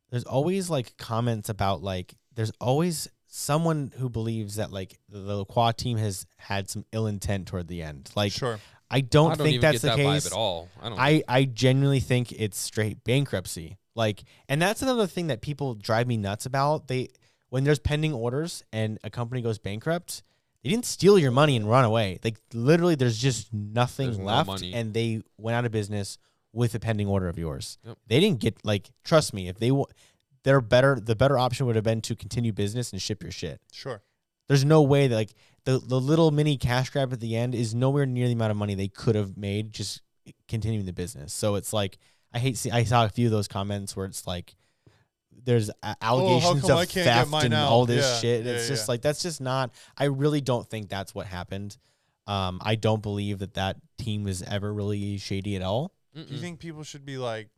there's always like comments about like there's always someone who believes that like the, the Lacroix team has had some ill intent toward the end. Like sure. I don't, I don't think even that's get the that case. vibe at all. I don't. I, I genuinely think it's straight bankruptcy. Like, and that's another thing that people drive me nuts about. They, when there's pending orders and a company goes bankrupt, they didn't steal your money and run away. Like, literally, there's just nothing There's left, money. and they went out of business with a pending order of yours. Yep. They didn't get like, trust me, if they, w- they're better. The better option would have been to continue business and ship your shit. Sure. There's no way that like the the little mini cash grab at the end is nowhere near the amount of money they could have made just continuing the business. So it's like I hate see I saw a few of those comments where it's like there's allegations Oh, of theft and out? all this Yeah, shit. yeah, it's just yeah. like that's just not. I really don't think that's what happened. Um, I don't believe that that team was ever really shady at all. Do you think people should be like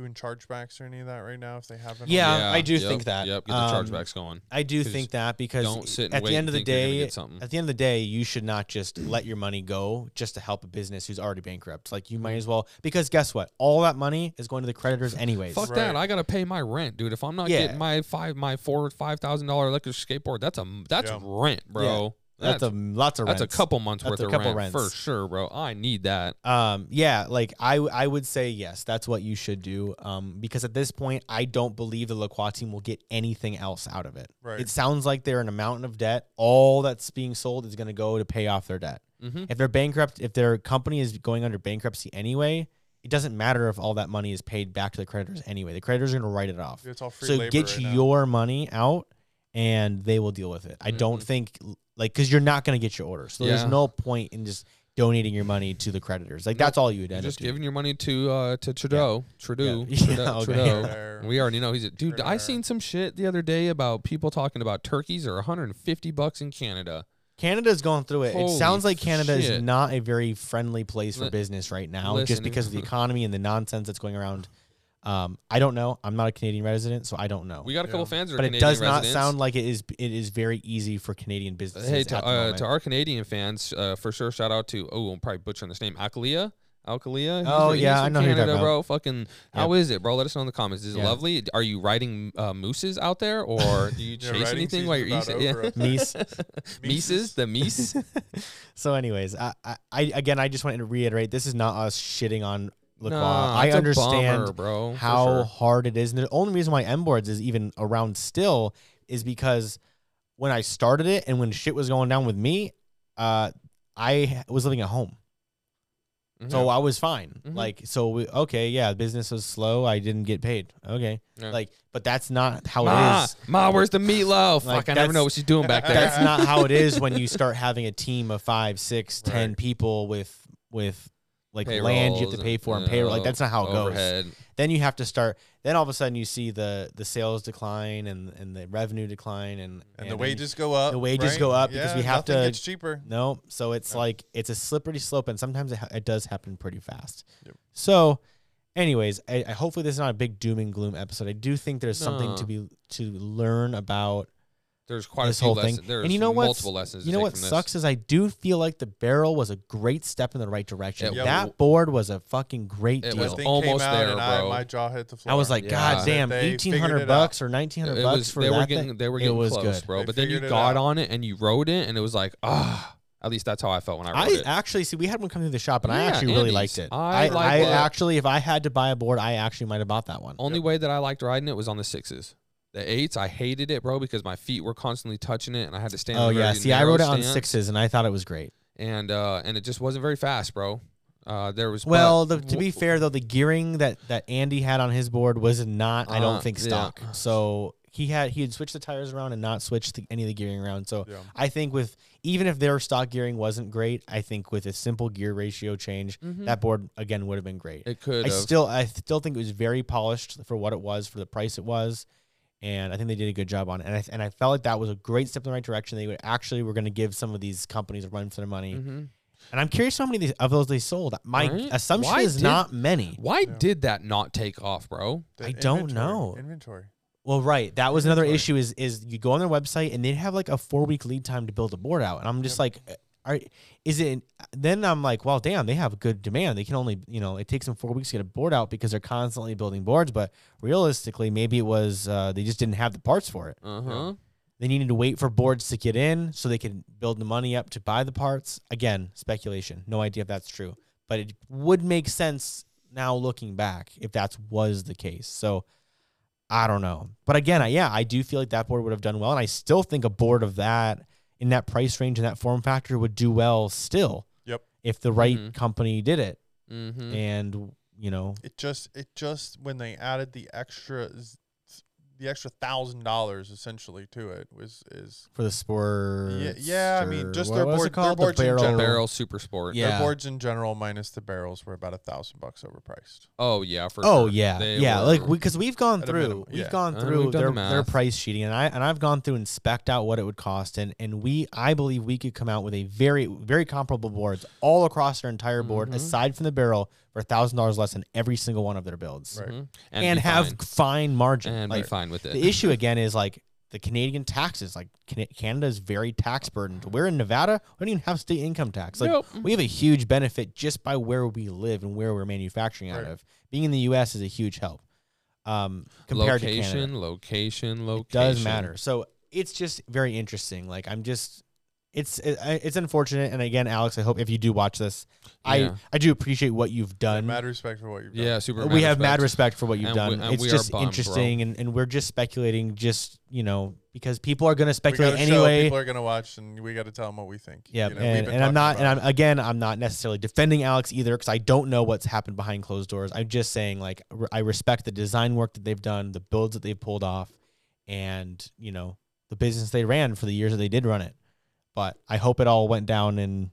doing chargebacks or any of that right now if they haven't? Yeah, I do yep, think that. Yep, get the Um, chargebacks going. I do think that because Don't sit and at wait the end of the think you're gonna day, at the end of the day, you should not just let your money go just to help a business who's already bankrupt. Like you might as well, because guess what? All that money is going to the creditors anyways. Fuck Right. that! I gotta pay my rent, dude. If I'm not Yeah. getting my five, my four, five thousand dollar electric skateboard, that's a that's Yeah. rent, bro. That's, a lots of That's a couple months That's worth a of couple rent for sure, bro. I need that. Um, yeah, like I I would say yes, that's what you should do. Um, because at this point, I don't believe the Lacroix team will get anything else out of it. Right. It sounds like they're in a mountain of debt. All that's being sold is going to go to pay off their debt. Mm-hmm. If they're bankrupt, if their company is going under bankruptcy anyway, it doesn't matter if all that money is paid back to the creditors anyway. The creditors are going to write it off. It's all free So labor get right now. your money out, and they will deal with it. I don't Mhm. think like because you're not going to get your order, so Yeah. there's no point in just donating your money to the creditors. Like that's all you would You're end just up doing. giving your money to uh to Trudeau. Trudeau. Yeah. Trudeau. Yeah, okay. Trudeau. There. We already know he's a dude. I Sure. seen some shit the other day about people talking about turkeys are 150 bucks in Canada. Canada's going through it. it sounds like Canada is shit. not a very friendly place for Li- business right now, listen. just because of the economy and the nonsense that's going around. Um, I don't know. I'm not a Canadian resident, so I don't know. We got a couple Yeah. fans that are but it Canadian does not residents. sound like it is. It is very easy for Canadian businesses. Hey, to, uh, to our Canadian fans, uh, for sure, shout out to oh, I'm probably butchering this name, Alkalia. Alkalia. Oh, he's yeah, from I know who you're Canada, talking bro. Fucking, how is it, bro? Let us know in the comments. Is it Yeah. lovely? Are you riding uh, mooses out there, or do you chase anything while you're season's eating? about over Meese. Mises, the meese. so, anyways, I, I, I again, I just wanted to reiterate: this is not us shitting on Lacroix. Nah, I understand bummer, bro. how sure. hard it is. And the only reason why M boards is even around still is because when I started it and when shit was going down with me, uh, I was living at home. Mhm. So I was fine. Mhm. Like, so we, okay, yeah, business was slow. I didn't get paid. Okay. Yeah. Like, but that's not how Ma, it is. Ma, where's the meatloaf? Like, Fuck, I never know what she's doing back there. That's not how it is when you start having a team of five, six, ten Right. people with, with like land you have to pay for and and, payroll. Like, that's not how it goes. then you have to start then all of a sudden you see the the sales decline and and the revenue decline and and the wages go up. the wages right? go up because we have nothing to- Gets cheaper. no so it's Yeah. like it's a slippery slope and sometimes it, ha- it does happen pretty fast Yep. so anyways I, I hopefully this is not a big doom and gloom episode i do think there's something to be to learn about There's quite this a few whole lessons. thing There's and you know what multiple lessons. you know what from this. sucks is i do feel like the barrel was a great step in the right direction It that w- board was a fucking great It deal was almost came out there, and I, bro. my jaw hit the floor. I was like, Yeah. God damn, They eighteen figured hundred it bucks or nineteen hundred bucks was for they that were thing? they were it getting was close, good. bro. They but then you got out. on it and you rode it, and it was like ah. At least that's how I felt when I rode I it. actually see we had one come through the shop, and I Yeah, actually really liked it. I I, like I actually, if I had to buy a board, I actually might have bought that one. Only way that I liked riding it was on the sixes. The eights, I hated it, bro, because my feet were constantly touching it, and I had to stand. Oh in yeah, see, I narrow rode it on stance, sixes, and I thought it was great. and uh, and it just wasn't very fast, bro. Uh, there was Well, but- the, to be fair though, the gearing that that Andy had on his board was not, I Uh, don't think, yeah. stock. So he had he had switched the tires around and not switched the, any of the gearing around. So Yeah. I think with even if their stock gearing wasn't great, I think with a simple gear ratio change, Mhm. that board again would have been great. it could I still I still think it was very polished for what it was for the price it was, and I think they did a good job on it. And I and I felt like that was a great step in the right direction. They would actually were going to give some of these companies a run for their money. Mhm. And I'm curious how many of, these, of those they sold. My Right? assumption Why is did- not many. Why Yeah. did that not take off, bro? The I don't know. Inventory. Well, right. That was another issue. Is is you go on their website and they have like a four week lead time to build a board out, and I'm just Yep. like, are is it? Then I'm like, well, damn, they have good demand. They can only, you know, it takes them four weeks to get a board out because they're constantly building boards. But realistically, maybe it was uh, they just didn't have the parts for it. Uh huh. They needed to wait for boards to get in so they could build the money up to buy the parts. Again, speculation. No idea if that's true, but it would make sense now looking back if that was the case. So I don't know. But again, I, yeah, I do feel like that board would have done well, and I still think a board of that in that price range and that form factor would do well still. Yep. If the right Mhm. company did it, Mm-hmm. and you know, It just it just when they added the extra z- the extra thousand dollars essentially to it was is for the sport. Yeah, yeah, I mean, just their board- it called? their the boards in barrel. general. Barrel Super Sport. Yeah. their boards in general minus the barrels were about a thousand bucks overpriced. Oh yeah, for Oh sure. yeah, They yeah. Like because we, have gone through, minimum, we've yeah. gone Uh, through we've their the their price sheeting, and I and I've gone through and specked out what it would cost, and and we I believe we could come out with a very very comparable boards all across their entire board, Mhm. aside from the barrel, for a thousand dollars less than every single one of their builds, Right. Mhm. and, be have fine. fine margin. and like, be fine with it. the issue again is like the Canadian taxes. Like Canada is very tax burdened. We're in Nevada. We don't even have state income tax. Like Nope. we have a huge benefit just by where we live and where we're manufacturing out Right. of. Being in the U.S. is a huge help. Um, compared to location, Canada, location, location. it does matter. So it's just very interesting. Like I'm just, it's it, it's unfortunate. And again, Alex, I hope if you do watch this, I Yeah. I do appreciate what you've done. mad respect for what you've done. Yeah, super. we have mad respect for what you've And done. we- and it's we are just bummed, bro. interesting, and, and we're just speculating, just you know, because people are going to We speculate gotta show anyway. people are gonna watch, and we got to tell them what we think. Yeah, You know, we've and, been and I'm talking not, and about I'm again, I'm not necessarily defending Alex either because I don't know what's happened behind closed doors. I'm just saying, like, I respect the design work that they've done, the builds that they've pulled off, and you know, the business they ran for the years that they did run it. But I hope it all went down in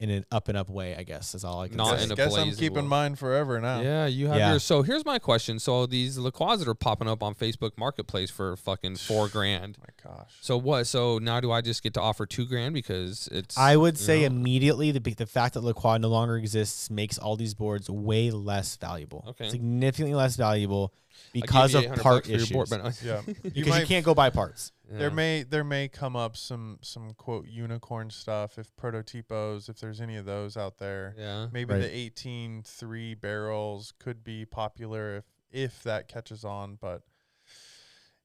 in an up and up way. I guess is all I can Not say. in a guess I'm keeping wool. mine forever now. Yeah, you have Yeah. yours. So here's my question. So these Lacroix that are popping up on Facebook Marketplace for fucking four grand. Oh my gosh. So what? So now do I just get to offer two grand because it's? I would say know, immediately the the fact that Lacroix no longer exists makes all these boards way less valuable. Okay. Significantly less valuable I'll give because of 800 part bucks for your issues. board, but- Yeah, you because might you can't go buy parts. There Yeah. may there may come up some some quote unicorn stuff if prototypos if there's any of those out there. Yeah. Maybe Right. the 18 3 barrels could be popular if if that catches on, but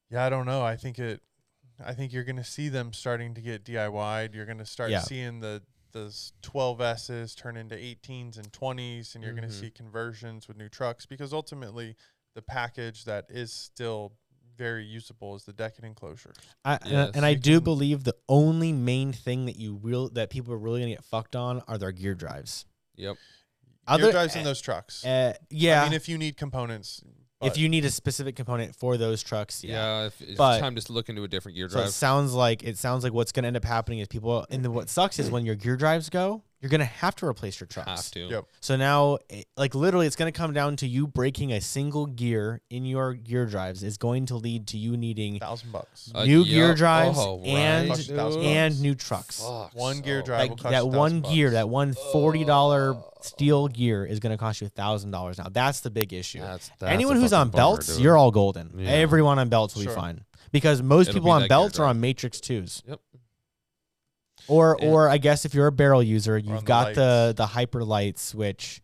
yeah, I don't know. I think it I think you're going to see them starting to get DIY'd. You're going to start Yeah. seeing the the s- 12S's turn into 18s and 20s and you're going Mhm. to see conversions with new trucks because ultimately the package that is still very usable is the decking enclosure. I, Yes. and, and I do can- believe the only main thing that you real that people are really gonna get fucked on are their gear drives. Yep. Other- Gear drives in uh, those trucks. Uh, yeah, I mean, if you need components, if you need a specific component for those trucks, Yeah. yeah. if it's But- time to look into a different gear drive. So it drive. sounds like it sounds like what's gonna end up happening is people. And then what sucks is when your gear drives go, you're gonna have to replace your trucks. have to. Yep. So now, like literally, it's going to come down to you breaking a single gear in your gear drives is going to lead to you needing thousand bucks. Uh, new gear yep. drives Oh, and right, Fuck, thousand dude. and new trucks. Fuck, One gear drive Like will cost that you one gear, bucks. that one forty dollar steel gear is going to cost you a thousand dollars. Now that's the big issue. That's, that's Anyone who's on belts, dude. you're all golden. Yeah. Everyone on belts will Sure. be fine because most It'll people be on belts are on Matrix twos. Yep. Or Yeah. or I guess if you're a barrel user, you've the got the lights. the hyper lights, which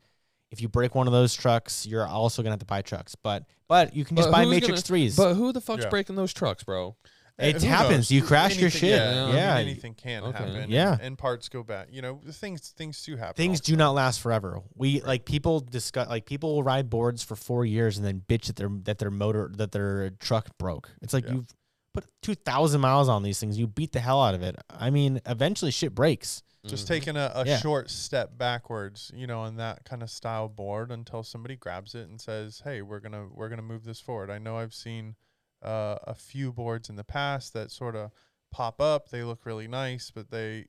if you break one of those trucks, you're also gonna have to buy trucks. But but you can just But buy who's Matrix gonna- threes. But who the fuck's Yeah. breaking those trucks, bro? It who happens. knows? You crash your Anything- shit. Yeah, I mean, Yeah. anything can Okay. happen. Yeah. and, and parts go bad. You know, things things do happen. Things all do not last forever. We like people discuss like people will ride boards for four years and then bitch that their that their motor that their truck broke. It's like Yeah. you've put two thousand miles on these things. You beat the hell out of it. I mean, eventually shit breaks. Just Mhm. taking a, a Yeah. short step backwards, you know, on that kind of style board until somebody grabs it and says, "Hey, we're gonna we're gonna move this forward." I know I've seen uh, a few boards in the past that sort of pop up. They look really nice, but they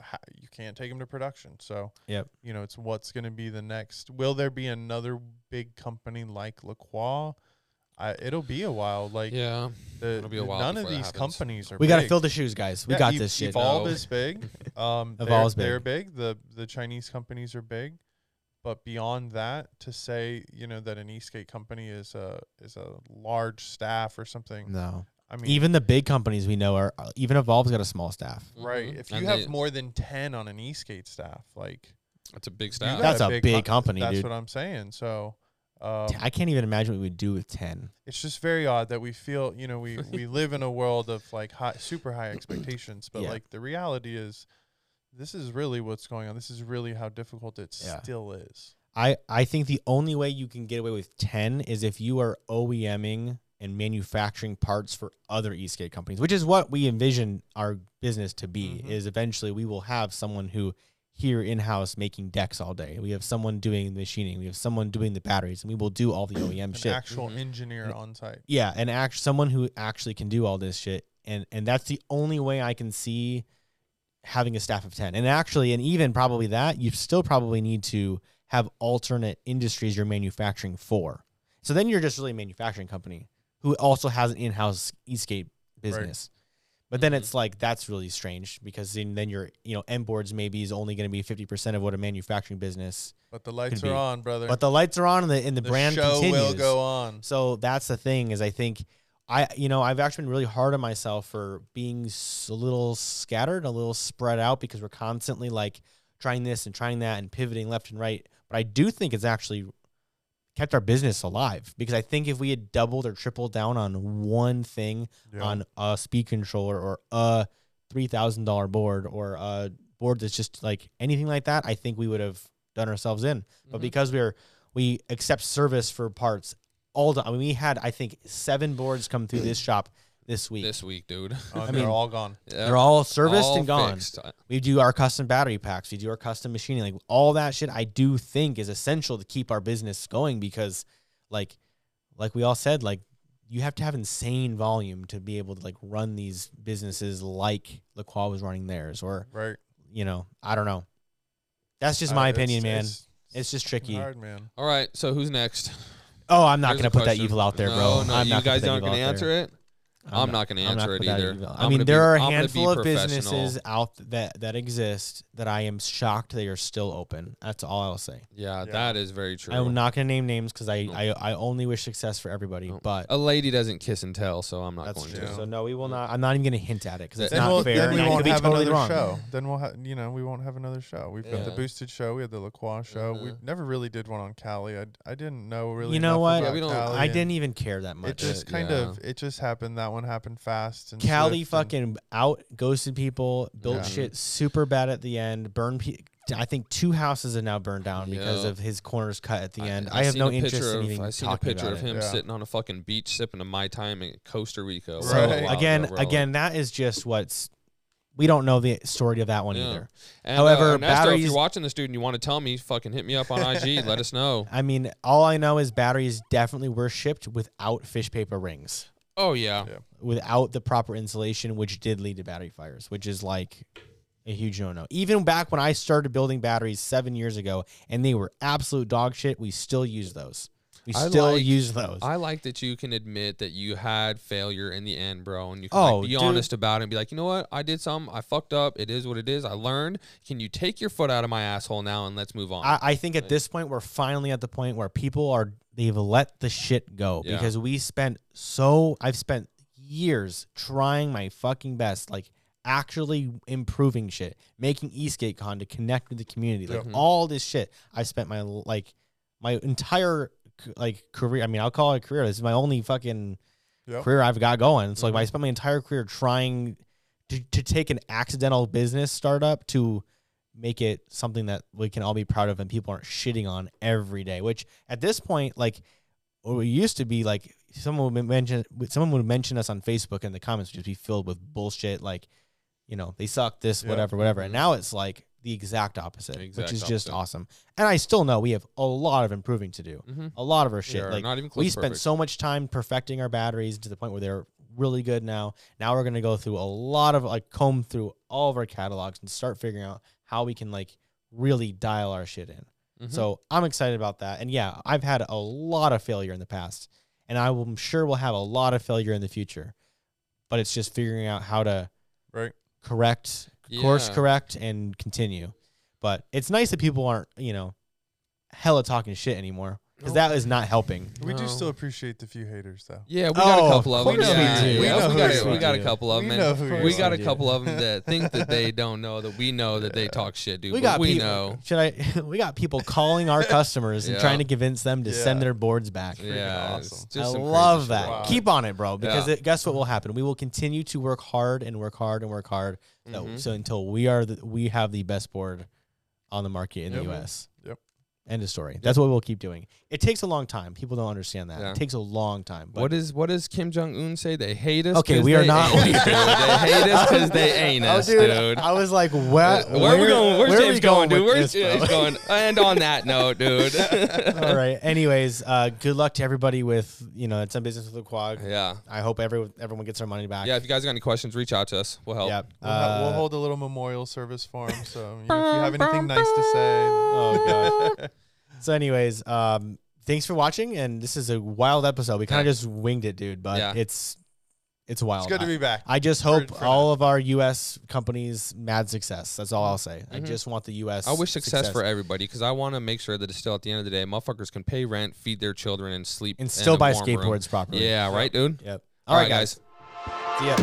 ha- you can't take them to production. So Yep. you know, it's what's going to be the next. Will there be another big company like Lacroix? I, it'll be a while. Like yeah. the, it'll be a while none of these happens. companies are. We gotta big. fill the shoes, guys. We Yeah, got Ev- this shit. Evolve No. is big. Um, they're, Evolve's big. they're big. The the Chinese companies are big, but beyond that, to say you know that an e-skate company is a is a large staff or something. No. I mean, Even the big companies we know are even Evolve's got a small staff. right? Mhm. If you And have they- more than ten on an e-skate staff, like that's a big you staff. That's a big com- company, That's dude. what I'm saying. So. Um, I can't even imagine what we would do with ten. it's just very odd that we feel you know we we live in a world of like high, super high expectations but Yeah. like the reality is this is really what's going on this is really how difficult it Yeah. still is I, I think the only way you can get away with 10 is if you are OEMing and manufacturing parts for other e-skate companies, which is what we envision our business to be Mhm. is eventually we will have someone who here in-house making decks all day. We have someone doing the machining. We have someone doing the batteries and we will do all the OEM an shit. actual Mhm. engineer Yeah. on site yeah, and act someone who actually can do all this shit. And and that's the only way I can see having a staff of 10. And actually, and even probably that, you still probably need to have alternate industries you're manufacturing for. So then you're just really a manufacturing company who also has an in-house e-skate business. But then Mhm. it's like that's really strange because then, then your you know M boards maybe is only going to be fifty percent of what a manufacturing business. but the lights are on brother But the lights are on and the and the, the brand show continues. will go on So that's the thing is I think I you know I've actually been really hard on myself for being a little scattered, a little spread out because we're constantly like trying this and trying that and pivoting left and right. But I do think it's actually kept our business alive because I think if we had doubled or tripled down on one thing Yeah. on a speed controller or a three thousand dollar board or a board that's just like anything like that, I think we would have done ourselves in. But Mhm. because we're we accept service for parts all the I mean, we had I think seven boards come through this shop this week. this week, dude. Oh, I they're mean, all gone. Yeah. They're all serviced All and gone. fixed. We do our custom battery packs. We do our custom machining. Like all that shit, I do think is essential to keep our business going because, like, like we all said, like you have to have insane volume to be able to like run these businesses like Lacroix was running theirs, or Right. you know, I don't know. That's just Uh, my it's- opinion, man. It's, It's just tricky. hard, man. All right, so who's next? Oh, I'm not Here's gonna a put that evil out there, no, bro. No, I'm you not guys aren't going to answer there. it. I'm not gonna I'm answer gonna it put that either. evil- I I'm mean, there be- are a I'm handful of businesses out that that exist that I am shocked they are still open. That's all I'll say. Yeah, Yeah. that is very true. I'm not gonna name names because I, No. I I only wish success for everybody. No. But A lady doesn't kiss and tell, so I'm not that's going true. to. So no, we will not. I'm not even gonna hint at it because it's Then Then not we'll, fair. then we won't have totally another wrong. show. Then we'll have, you know, we won't have another show. We've got the Yeah. boosted show. We had the Lacroix show. We never really did one on Kaly. I, I didn't know really. You know what? Yeah, we don't- I didn't even care that much. It just kind of it just happened. That one happened fast. And Kaly swift and- fucking out ghosted people, built Yeah. shit super bad at the end, burned. Pe- I think two houses are now burned down because of his corners cut at the end. I, I have no a interest picture in of, even I seen a picture of him Yeah. sitting on a fucking beach sipping a mai time in Costa Rica. a So little again, ago, bro. again, that is just what's. We don't know the story of that one Yeah. either. And, however, uh, Ernesto, if you're watching this dude and you want to tell me, fucking hit me up on IG. let us know. I mean, all I know is batteries definitely were shipped without fish paper rings, Oh yeah, Yeah. without the proper insulation, which did lead to battery fires, which is like a huge no no. Even back when I started building batteries seven years ago and they were absolute dog shit, we still use those. We I still like- use those. I like that you can admit that you had failure in the end, bro, and you can Oh, like, be dude. honest about it and be like, you know what, I did something, I fucked up. It is what it is. I learned. Can you take your foot out of my asshole now and let's move on? I, I think at this point we're finally at the point where people are they've let the shit go Yeah. because we spent so I've spent years trying my fucking best, like actually improving shit, making Esk8 Con to connect with the community, like Mhm. all this shit. I spent my like my entire like career. I mean, I'll call it a career. This is my only fucking Yep. career I've got going. So like I Mhm. spent my entire career trying to, to take an accidental business startup to make it something that we can all be proud of and people aren't shitting on every day. Which at this point, like what we used to be like someone would mention someone would mention us on Facebook and the comments would just be filled with bullshit like, you know, they suck this, Yeah. whatever, whatever. And now it's like the exact opposite, Exact which is just awesome. And I still know we have a lot of improving to do. mm-hmm. A lot of our shit. like not even close we spent so much time perfecting our batteries to the point where they're really good now. Now we're gonna go through a lot of like comb through all of our catalogs and start figuring out how we can like really dial our shit in. Mhm. So I'm excited about that. And yeah, I've had a lot of failure in the past, and I'm sure we'll have a lot of failure in the future. But it's just figuring out how to Right. correct, course correct, and continue. But it's nice that people aren't, you know, hella talking shit anymore because No. that is not helping. We do No. still appreciate the few haters, though. Yeah, we got Oh, a couple of of them. course we Yeah, do. yeah, We know we who got a, we are. got a couple of We them. know who you We are. got a couple of them that think that they don't know that we know that they talk shit, dude. we but got we people, know. Should I? we got people calling our customers and Yeah. trying to convince them to send Yeah. their boards back. Yeah, awesome. just I some crazy love shit. that. Wow. Keep on it, bro. Because Yeah. it, guess what will happen? We will continue to work hard and work hard and work hard. So, Mhm. so until we are the, we have the best board on the market in Yep. the U.S. Yep. End of story. That's what we'll keep doing. It takes a long time. People don't understand that. Yeah. It takes a long time. But What is what does Kim Jong Un say? They hate us. Okay, 'cause we are they not- ain't us, dude. They hate us because they ain't Oh, us, dude, dude. I was like, what? where, are we going? Where's where are James we going, dude? with Where's this, James going? And on that note, dude. All right. Anyways, uh, good luck to everybody with you know it's a business with the quad. Yeah. I hope everyone everyone gets their money back. Yeah. If you guys got any questions, reach out to us. We'll help. Yeah. We'll, ha- we'll Uh, hold a little memorial service for him. So you know, if you have anything nice to say, Oh god. So, anyways, um, thanks for watching, and this is a wild episode. We kind of just winged it, dude, but Yeah. it's it's wild. it's good to I- be back. I just hope for all of our U.S. companies mad success. That's all I'll say. I Mhm. just want the U.S. I wish success, for everybody because I want to make sure that it's still at the end of the day, motherfuckers can pay rent, feed their children, and sleep and in still a buy warm room. skateboards properly. Yeah, right, dude. Yep. All right, guys. See ya.